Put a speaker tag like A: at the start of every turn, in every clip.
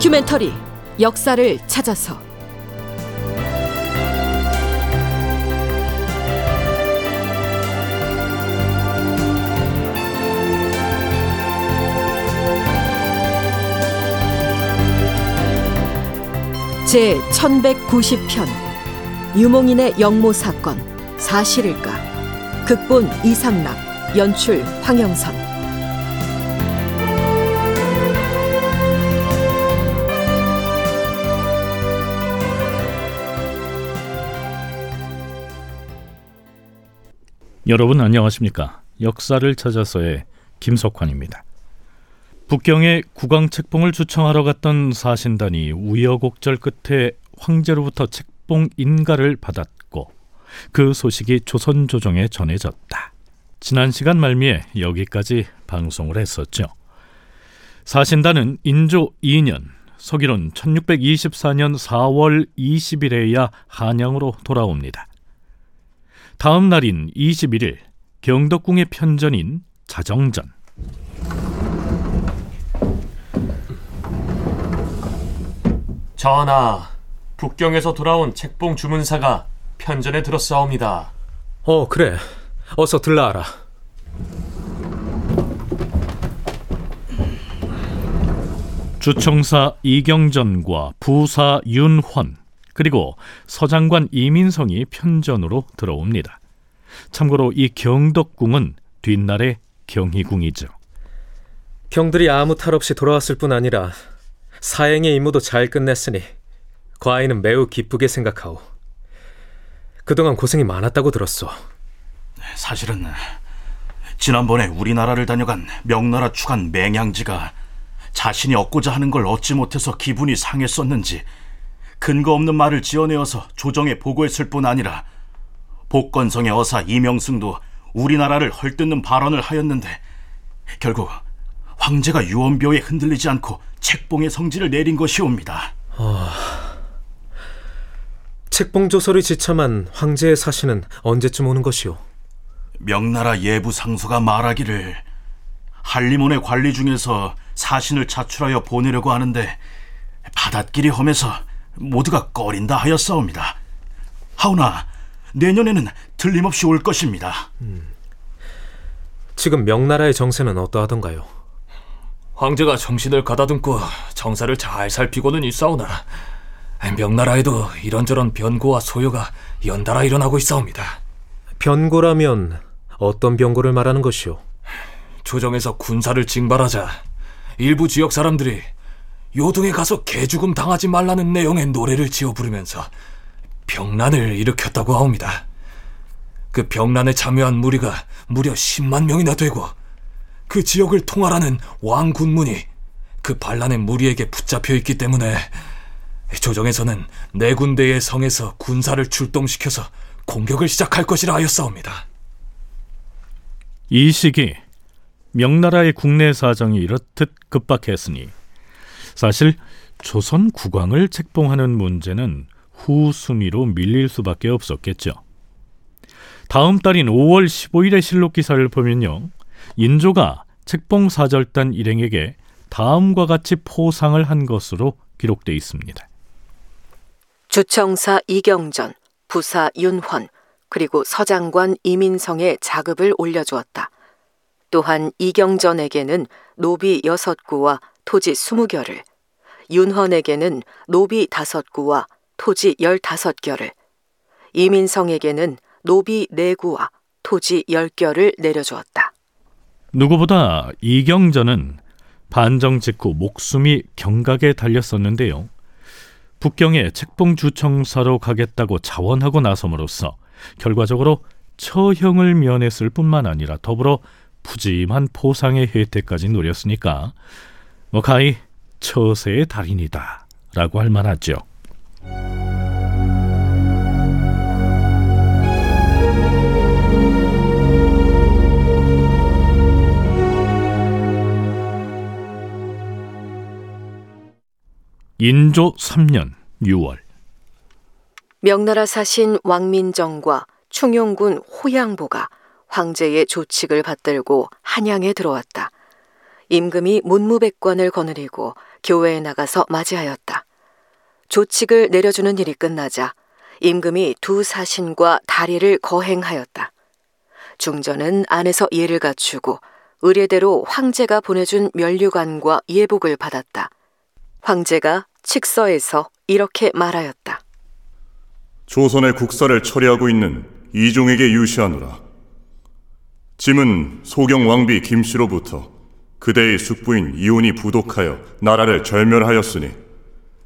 A: 다큐멘터리 역사를 찾아서. 제 1190편 유몽인의 영모 사건 사실일까? 극본 이상락 연출 황영선
B: 여러분 안녕하십니까? 역사를 찾아서의 김석환입니다. 북경에 국왕 책봉을 주청하러 갔던 사신단이 우여곡절 끝에 황제로부터 책봉 인가를 받았고 그 소식이 조선 조정에 전해졌다. 지난 시간 말미에 여기까지 방송을 했었죠. 사신단은 인조 2년 서기론 1624년 4월 20일에야 한양으로 돌아옵니다. 다음 날인 21일 경덕궁의 편전인 자정전
C: 전하, 북경에서 돌아온 책봉 주문사가 편전에 들었사옵니다.
D: 어, 그래. 어서 들라하라.
B: 주청사 이경전과 부사 윤헌 그리고 서장관 이민성이 편전으로 들어옵니다. 참고로 이 경덕궁은 뒷날의 경희궁이죠.
D: 경들이 아무 탈 없이 돌아왔을 뿐 아니라 사행의 임무도 잘 끝냈으니 과인은 매우 기쁘게 생각하오. 그동안 고생이 많았다고 들었소.
E: 사실은 지난번에 우리나라를 다녀간 명나라 추간 맹양지가 자신이 얻고자 하는 걸 얻지 못해서 기분이 상했었는지 근거 없는 말을 지어내어서 조정에 보고했을 뿐 아니라 복건성의 어사 이명승도 우리나라를 헐뜯는 발언을 하였는데 결국 황제가 유언비어에 흔들리지 않고 책봉의 성질을 내린 것이옵니다. 어...
D: 책봉 조서를 지참한 황제의 사신은 언제쯤 오는 것이오?
E: 명나라 예부 상소가 말하기를 한림원의 관리 중에서 사신을 차출하여 보내려고 하는데 바닷길이 험해서 모두가 꺼린다 하였사옵니다. 하오나 내년에는 틀림없이 올 것입니다. 음.
D: 지금 명나라의 정세는 어떠하던가요?
C: 황제가 정신을 가다듬고 정사를 잘 살피고는 있사오나 명나라에도 이런저런 변고와 소요가 연달아 일어나고 있사옵니다.
D: 변고라면 어떤 변고를 말하는 것이오?
C: 조정에서 군사를 징발하자 일부 지역 사람들이 요동에 가서 개죽음 당하지 말라는 내용의 노래를 지어 부르면서 병난을 일으켰다고 하옵니다. 그 병난에 참여한 무리가 무려 10만 명이나 되고 그 지역을 통할하는 왕 군문이 그 반란의 무리에게 붙잡혀 있기 때문에 조정에서는 네 군데의 성에서 군사를 출동시켜서 공격을 시작할 것이라 하였사옵니다.
B: 이 시기 명나라의 국내 사정이 이렇듯 급박했으니 사실 조선 국왕을 책봉하는 문제는 후 순위로 밀릴 수밖에 없었겠죠. 다음 달인 5월 15일의 실록 기사를 보면요. 인조가 책봉사절단 일행에게 다음과 같이 포상을 한 것으로 기록돼 있습니다.
A: 주청사 이경전, 부사 윤헌, 그리고 서장관 이민성의 자급을 올려주었다. 또한 이경전에게는 노비 6구와 토지 20결을, 윤헌에게는 노비 5구와 토지 15결을, 이민성에게는 노비 4구와 토지 10결을 내려주었다.
B: 누구보다 이경전은 반정 직후 목숨이 경각에 달렸었는데요. 북경에 책봉 주청사로 가겠다고 자원하고 나섬으로써 결과적으로 처형을 면했을 뿐만 아니라 더불어 푸짐한 포상의 혜택까지 누렸으니까 뭐 가히 처세의 달인이다 라고 할 만하죠. 인조 3년 6월
A: 명나라 사신 왕민정과 충용군 호양보가 황제의 조칙을 받들고 한양에 들어왔다. 임금이 문무백관을 거느리고 교회에 나가서 맞이하였다. 조칙을 내려주는 일이 끝나자 임금이 두 사신과 다리를 거행하였다. 중전은 안에서 예를 갖추고 의례대로 황제가 보내준 면류관과 예복을 받았다. 황제가 칙서에서 이렇게 말하였다.
F: 조선의 국사를 처리하고 있는 이종에게 유시하노라. 짐은 소경 왕비 김씨로부터 그대의 숙부인 이혼이 부독하여 나라를 절멸하였으니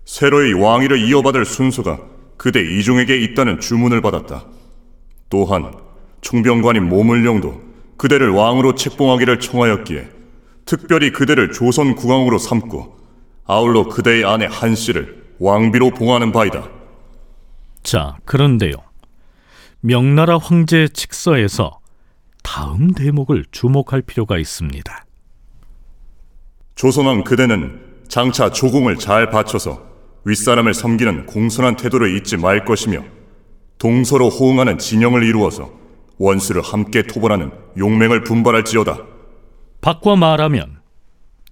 F: 새로이 왕위를 이어받을 순서가 그대 이종에게 있다는 주문을 받았다. 또한 총병관인 모물령도 그대를 왕으로 책봉하기를 청하였기에 특별히 그대를 조선 국왕으로 삼고 아울러 그대의 아내 한씨를 왕비로 봉하는 바이다.
B: 자, 그런데요. 명나라 황제 칙서에서 다음 대목을 주목할 필요가 있습니다.
F: 조선왕 그대는 장차 조공을 잘 바쳐서 윗사람을 섬기는 공손한 태도를 잊지 말 것이며 동서로 호응하는 진영을 이루어서 원수를 함께 토벌하는 용맹을 분발할지어다.
B: 바꿔 말하면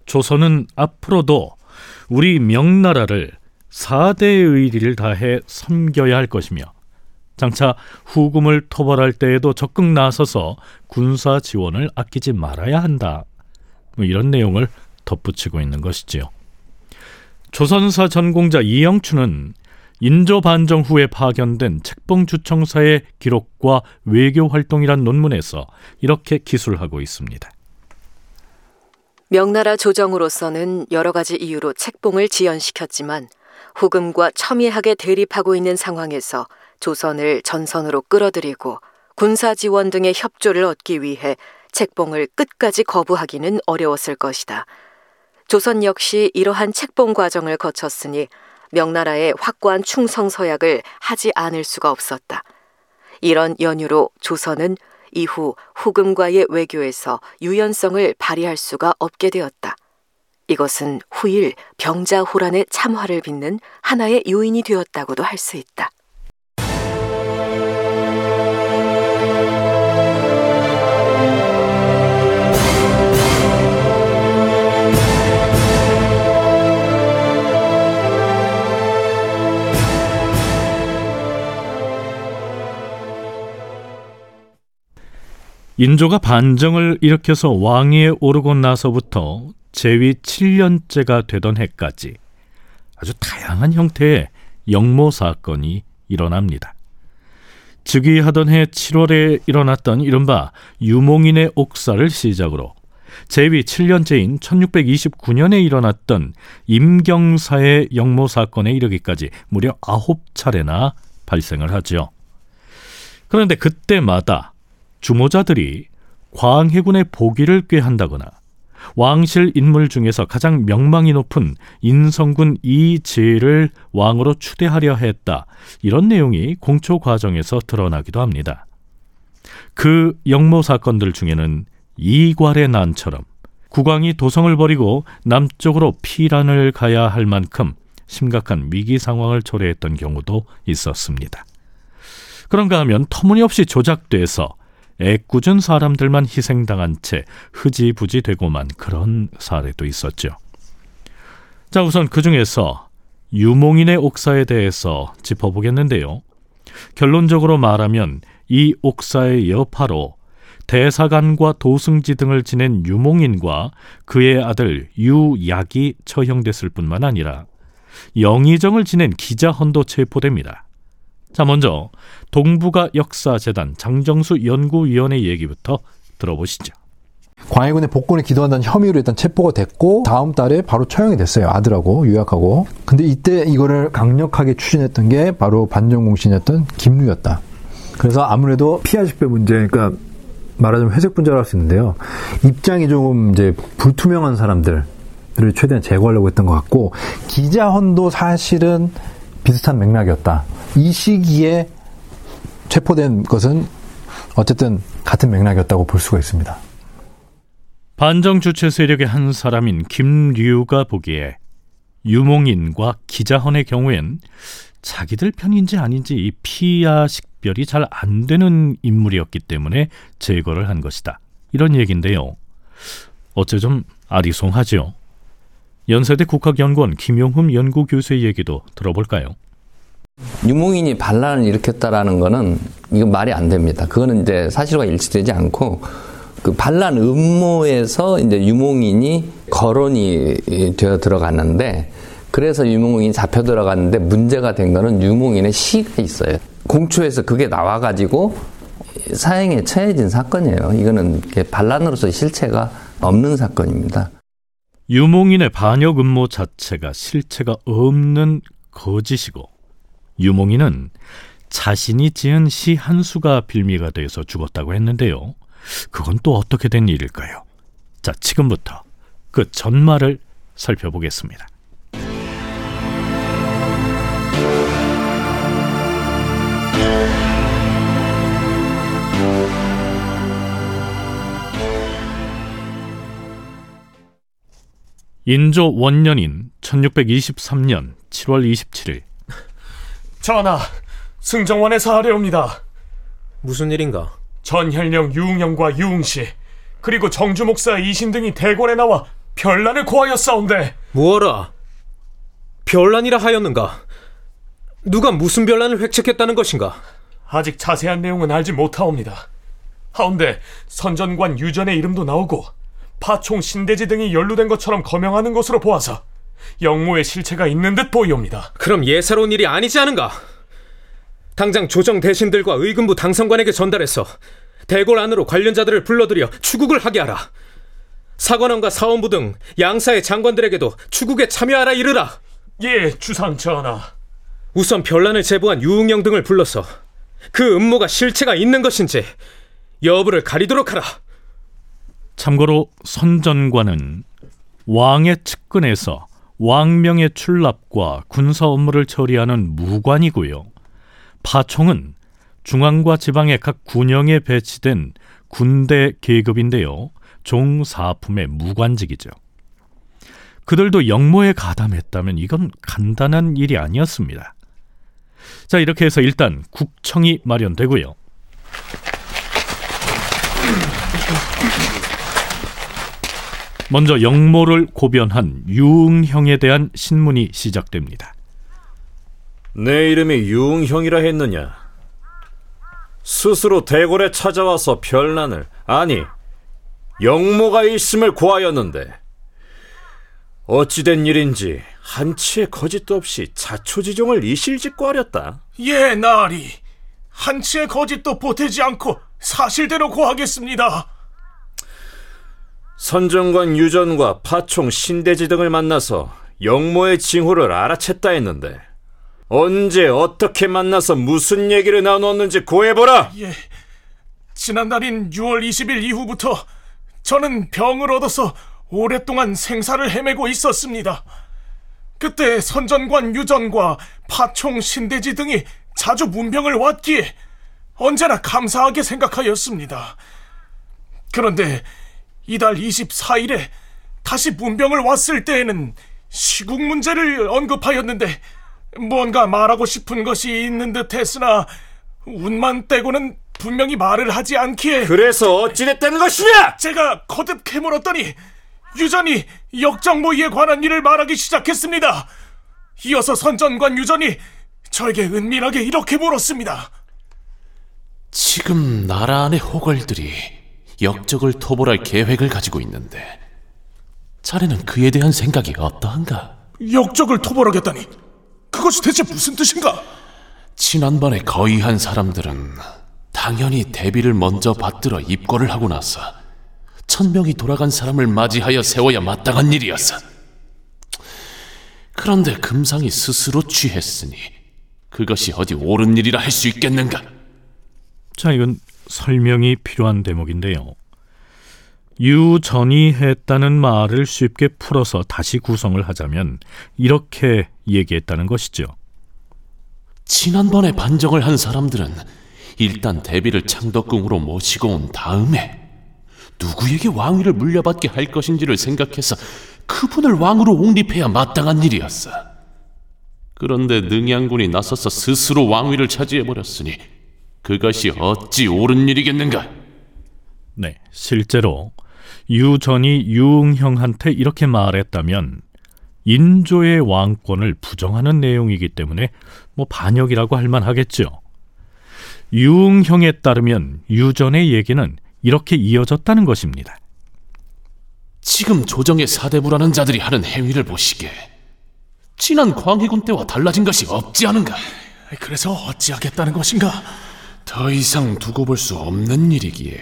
B: 조선은 앞으로도 우리 명나라를 사대의 의리를 다해 섬겨야 할 것이며 장차 후금을 토벌할 때에도 적극 나서서 군사 지원을 아끼지 말아야 한다. 뭐 이런 내용을 덧붙이고 있는 것이지요. 조선사 전공자 이영춘은 인조 반정 후에 파견된 책봉 주청사의 기록과 외교 활동이란 논문에서 이렇게 기술하고 있습니다.
A: 명나라 조정으로서는 여러 가지 이유로 책봉을 지연시켰지만 후금과 첨예하게 대립하고 있는 상황에서 조선을 전선으로 끌어들이고 군사 지원 등의 협조를 얻기 위해 책봉을 끝까지 거부하기는 어려웠을 것이다. 조선 역시 이러한 책봉 과정을 거쳤으니 명나라의 확고한 충성 서약을 하지 않을 수가 없었다. 이런 연유로 조선은 이후 후금과의 외교에서 유연성을 발휘할 수가 없게 되었다. 이것은 후일 병자호란의 참화를 빚는 하나의 요인이 되었다고도 할 수 있다.
B: 인조가 반정을 일으켜서 왕위에 오르고 나서부터 재위 7년째가 되던 해까지 아주 다양한 형태의 영모 사건이 일어납니다. 즉위하던 해 7월에 일어났던 이른바 유몽인의 옥사를 시작으로 재위 7년째인 1629년에 일어났던 임경사의 영모 사건에 이르기까지 무려 9차례나 발생을 하죠. 그런데 그때마다 주모자들이 광해군의 보기를 꾀한다거나 왕실 인물 중에서 가장 명망이 높은 인성군 이지를 왕으로 추대하려 했다. 이런 내용이 공초 과정에서 드러나기도 합니다. 그 영모 사건들 중에는 이괄의 난처럼 국왕이 도성을 버리고 남쪽으로 피란을 가야 할 만큼 심각한 위기 상황을 초래했던 경우도 있었습니다. 그런가 하면 터무니없이 조작돼서 애꿎은 사람들만 희생당한 채 흐지부지 되고만 그런 사례도 있었죠. 자, 우선 그 중에서 유몽인의 옥사에 대해서 짚어보겠는데요. 결론적으로 말하면 이 옥사의 여파로 대사관과 도승지 등을 지낸 유몽인과 그의 아들 유약이 처형됐을 뿐만 아니라 영의정을 지낸 기자헌도 체포됩니다. 자, 먼저 동북아 역사재단 장정수 연구위원의 얘기부터 들어보시죠.
G: 광해군의 복권을 기도한다는 혐의로 일단 체포가 됐고 다음 달에 바로 처형이 됐어요. 아들하고 유약하고. 근데 이때 이거를 강력하게 추진했던 게 바로 반정공신이었던 김루였다. 그래서 아무래도 피아식배 문제 그러니까 말하자면 회색 분자를 할 수 있는데요. 입장이 조금 이제 불투명한 사람들을 최대한 제거하려고 했던 것 같고 기자헌도 사실은 비슷한 맥락이었다 이 시기에 체포된 것은 어쨌든 같은 맥락이었다고 볼 수가 있습니다.
B: 반정 주체 세력의 한 사람인 김류가 보기에 유몽인과 기자헌의 경우엔 자기들 편인지 아닌지 피야 식별이 잘 안 되는 인물이었기 때문에 제거를 한 것이다. 이런 얘기인데요. 어째 좀 아리송하죠. 연세대 국학연구원 김용흠 연구교수의 얘기도 들어볼까요?
H: 유목인이 반란을 일으켰다라는 거는 이건 말이 안 됩니다. 그거는 이제 사실과 일치되지 않고 그 반란 음모에서 이제 유목인이 거론이 되어 들어갔는데 그래서 유목인이 잡혀 들어갔는데 문제가 된 거는 유목인의 시가 있어요. 공초에서 그게 나와가지고 사형에 처해진 사건이에요. 이거는 반란으로서 실체가 없는 사건입니다.
B: 유목인의 반역 음모 자체가 실체가 없는 거짓이고 유목인은 자신이 지은 시 한 수가 빌미가 돼서 죽었다고 했는데요. 그건 또 어떻게 된 일일까요? 자, 지금부터 그 전말을 살펴보겠습니다. 인조 원년인 1623년 7월 27일
I: 전하, 승정원에서 하려옵니다.
D: 무슨 일인가?
I: 전현령 유웅영과 유웅씨 그리고 정주 목사 이신 등이 대궐에 나와 별난을 고하였사온데
D: 무어라? 별난이라 하였는가? 누가 무슨 별난을 획책했다는 것인가?
I: 아직 자세한 내용은 알지 못하옵니다. 하운데 선전관 유전의 이름도 나오고 파총 신대지 등이 연루된 것처럼 거명하는 것으로 보아서 영모의 실체가 있는 듯 보이옵니다.
D: 그럼 예사로운 일이 아니지 않은가? 당장 조정 대신들과 의금부 당선관에게 전달해서 대궐 안으로 관련자들을 불러들여 추국을 하게 하라. 사관원과 사원부 등 양사의 장관들에게도 추국에 참여하라 이르라.
I: 예, 주상 전하.
D: 우선 별난을 제보한 유응영 등을 불러서 그 음모가 실체가 있는 것인지 여부를 가리도록 하라.
B: 참고로 선전관은 왕의 측근에서 왕명의 출납과 군사 업무를 처리하는 무관이고요. 파총은 중앙과 지방의 각 군영에 배치된 군대 계급인데요. 종사품의 무관직이죠. 그들도 영모에 가담했다면 이건 간단한 일이 아니었습니다. 자, 이렇게 해서 일단 국청이 마련되고요. 먼저 영모를 고변한 유응형에 대한 신문이 시작됩니다.
J: 내 이름이 유응형이라 했느냐? 스스로 대궐에 찾아와서 별난을 아니 영모가 있음을 고하였는데 어찌된 일인지 한치의 거짓도 없이 자초지종을 이실짓고 하렸다.
I: 예, 나리. 한치의 거짓도 보태지 않고 사실대로 고하겠습니다.
J: 선정관 유전과 파총 신대지 등을 만나서 영모의 징후를 알아챘다 했는데 언제 어떻게 만나서 무슨 얘기를 나누었는지 고해보라.
I: 예. 지난달인 6월 20일 이후부터 저는 병을 얻어서 오랫동안 생사를 헤매고 있었습니다. 그때 선전관 유전과 파총 신대지 등이 자주 문병을 왔기에 언제나 감사하게 생각하였습니다. 그런데 이달 24일에 다시 문병을 왔을 때에는 시국 문제를 언급하였는데 뭔가 말하고 싶은 것이 있는 듯 했으나 운만 떼고는 분명히 말을 하지 않기에
J: 그래서 어찌됐다는 것이냐?
I: 제가 거듭 캐물었더니 유전이 역정모의에 관한 일을 말하기 시작했습니다. 이어서 선전관 유전이 저에게 은밀하게 이렇게 물었습니다.
K: 지금 나라 안의 호걸들이 역적을 토벌할 계획을 가지고 있는데 자네는 그에 대한 생각이 어떠한가?
I: 역적을 토벌하겠다니 그것이 대체 무슨 뜻인가?
K: 지난번에 거의한 사람들은 당연히 대비를 먼저 받들어 입건을 하고 나서 천명이 돌아간 사람을 맞이하여 세워야 마땅한 일이었어. 그런데 금상이 스스로 취했으니 그것이 어디 옳은 일이라 할 수 있겠는가?
B: 자, 이건 설명이 필요한 대목인데요. 유전이 했다는 말을 쉽게 풀어서 다시 구성을 하자면 이렇게 얘기했다는 것이죠.
K: 지난번에 반정을 한 사람들은 일단 대비를 창덕궁으로 모시고 온 다음에 누구에게 왕위를 물려받게 할 것인지를 생각해서 그분을 왕으로 옹립해야 마땅한 일이었어. 그런데 능양군이 나서서 스스로 왕위를 차지해버렸으니 그것이 어찌 옳은 일이겠는가?
B: 네, 실제로 유전이 유응형한테 이렇게 말했다면 인조의 왕권을 부정하는 내용이기 때문에 뭐 반역이라고 할 만하겠죠. 유응형에 따르면 유전의 얘기는 이렇게 이어졌다는 것입니다.
K: 지금 조정의 사대부라는 자들이 하는 행위를 보시게 지난 광해군 때와 달라진 것이 없지 않은가?
E: 그래서 어찌하겠다는 것인가?
K: 더 이상 두고 볼 수 없는 일이기에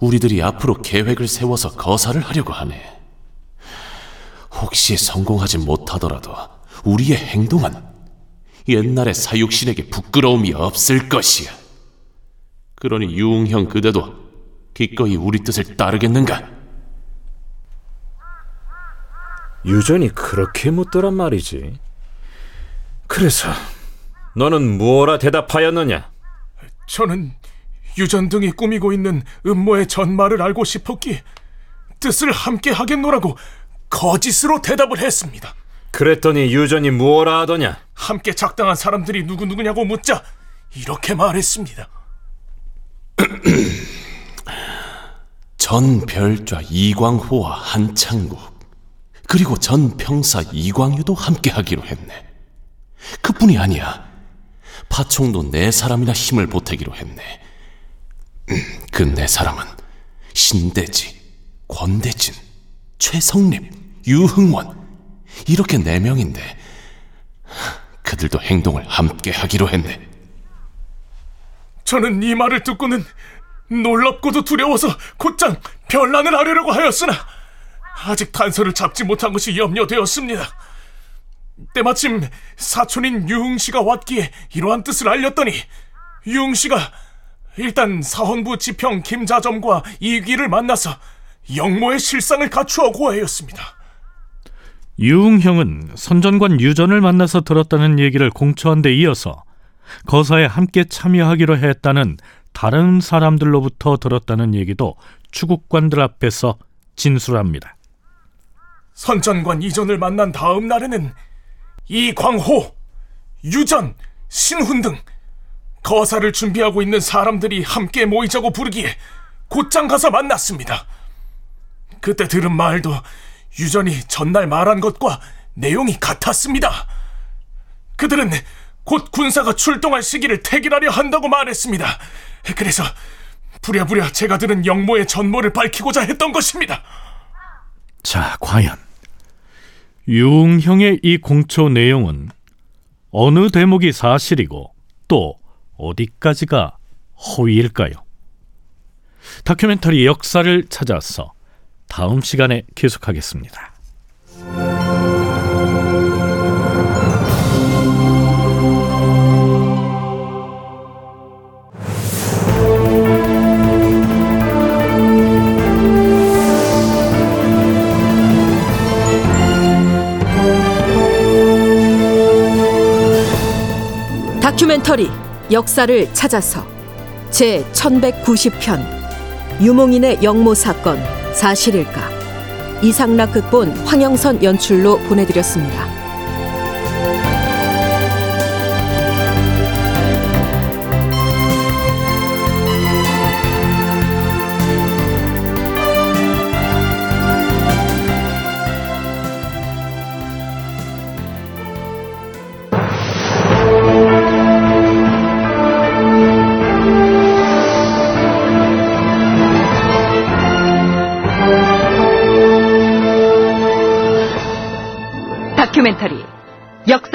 K: 우리들이 앞으로 계획을 세워서 거사를 하려고 하네. 혹시 성공하지 못하더라도 우리의 행동은 옛날의 사육신에게 부끄러움이 없을 것이야. 그러니 유웅형 그대도 기꺼이 우리 뜻을 따르겠는가?
J: 유전이 그렇게 묻더란 말이지. 그래서 너는 무엇라 대답하였느냐?
I: 저는 유전 등이 꾸미고 있는 음모의 전말을 알고 싶었기에 뜻을 함께 하겠노라고 거짓으로 대답을 했습니다.
J: 그랬더니 유전이 무엇라 하더냐?
I: 함께 작당한 사람들이 누구누구냐고 묻자 이렇게 말했습니다.
K: 전 별좌 이광호와 한창국 그리고 전 평사 이광유도 함께 하기로 했네. 그뿐이 아니야. 파총도 네 사람이나 힘을 보태기로 했네. 그네 사람은 신대지, 권대진, 최성립, 유흥원 이렇게 네 명인데 그들도 행동을 함께 하기로 했네.
I: 저는 이 말을 듣고는 놀랍고도 두려워서 곧장 변란을 하려고 하였으나 아직 단서를 잡지 못한 것이 염려되었습니다. 때마침 사촌인 유흥 씨가 왔기에 이러한 뜻을 알렸더니 유흥 씨가 일단 사헌부 지평 김자점과 이귀를 만나서 영모의 실상을 갖추어 고하였습니다.
B: 유흥형은 선전관 유전을 만나서 들었다는 얘기를 공초한 데 이어서 거사에 함께 참여하기로 했다는 다른 사람들로부터 들었다는 얘기도 추국관들 앞에서 진술합니다.
I: 선전관 이전을 만난 다음 날에는 이광호, 유전, 신훈 등 거사를 준비하고 있는 사람들이 함께 모이자고 부르기에 곧장 가서 만났습니다. 그때 들은 말도 유전이 전날 말한 것과 내용이 같았습니다. 그들은 곧 군사가 출동할 시기를 택일하려 한다고 말했습니다. 그래서 부랴부랴 제가 들은 영모의 전모를 밝히고자 했던 것입니다.
B: 자, 과연 유흥형의 이 공초 내용은 어느 대목이 사실이고 또 어디까지가 허위일까요? 다큐멘터리 역사를 찾아서 다음 시간에 계속하겠습니다.
A: 다큐멘터리 역사를 찾아서 제 1190편 유몽인의 영모 사건 사실일까 이상락 극본 황영선 연출로 보내드렸습니다.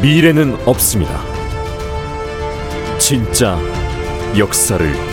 L: 미래는 없습니다. 진짜 역사를